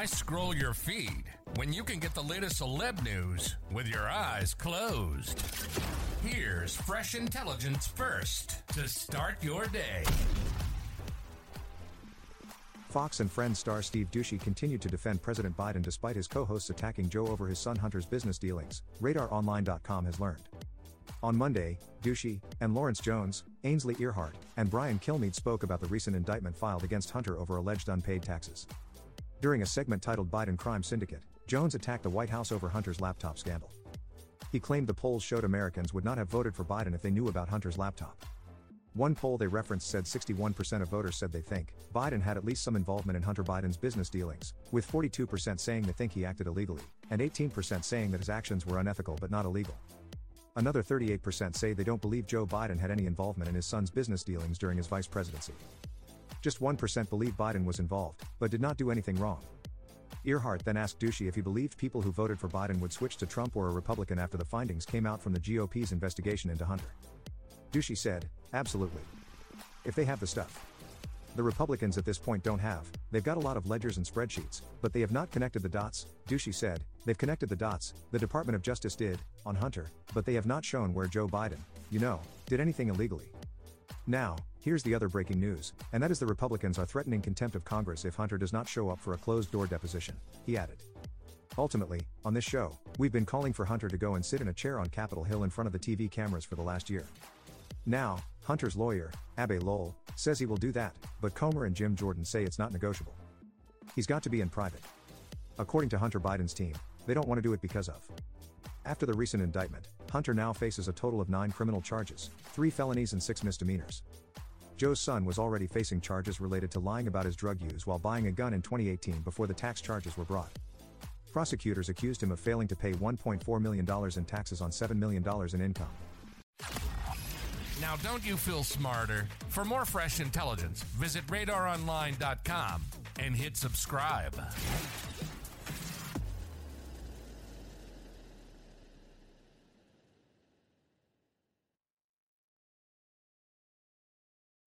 Why scroll your feed when you can get the latest celeb news with your eyes closed? Here's fresh intelligence first to start your day. Fox and Friends star Steve Doocy continued to defend President Biden despite his co hosts attacking Joe over his son Hunter's business dealings, RadarOnline.com has learned. On Monday, Doocy and Lawrence Jones, Ainsley Earhardt, and Brian Kilmeade spoke about the recent indictment filed against Hunter over alleged unpaid taxes. During a segment titled Biden Crime Syndicate, Jones attacked the White House over Hunter's laptop scandal. He claimed the polls showed Americans would not have voted for Biden if they knew about Hunter's laptop. One poll they referenced said 61% of voters said they think Biden had at least some involvement in Hunter Biden's business dealings, with 42% saying they think he acted illegally, and 18% saying that his actions were unethical but not illegal. Another 38% say they don't believe Joe Biden had any involvement in his son's business dealings during his vice presidency. Just 1% believe Biden was involved, but did not do anything wrong. Earhardt then asked Doocy if he believed people who voted for Biden would switch to Trump or a Republican after the findings came out from the GOP's investigation into Hunter. Doocy said, Absolutely. If they have the stuff. The Republicans at this point don't have, they've got a lot of ledgers and spreadsheets, but they have not connected the dots, Doocy said, they've connected the dots, the Department of Justice did, on Hunter, but they have not shown where Joe Biden, you know, did anything illegally. Now, here's the other breaking news, and that is the Republicans are threatening contempt of Congress if Hunter does not show up for a closed door deposition, he added. Ultimately, on this show, we've been calling for Hunter to go and sit in a chair on Capitol Hill in front of the TV cameras for the last year. Now, Hunter's lawyer, Abbe Lowell, says he will do that, but Comer and Jim Jordan say it's not negotiable. He's got to be in private. According to Hunter Biden's team, they don't want to do it because of. After the recent indictment, Hunter now faces a total of nine criminal charges, three felonies and six misdemeanors. Joe's son was already facing charges related to lying about his drug use while buying a gun in 2018 before the tax charges were brought. Prosecutors accused him of failing to pay $1.4 million in taxes on $7 million in income. Now, don't you feel smarter? For more fresh intelligence, visit radaronline.com and hit subscribe.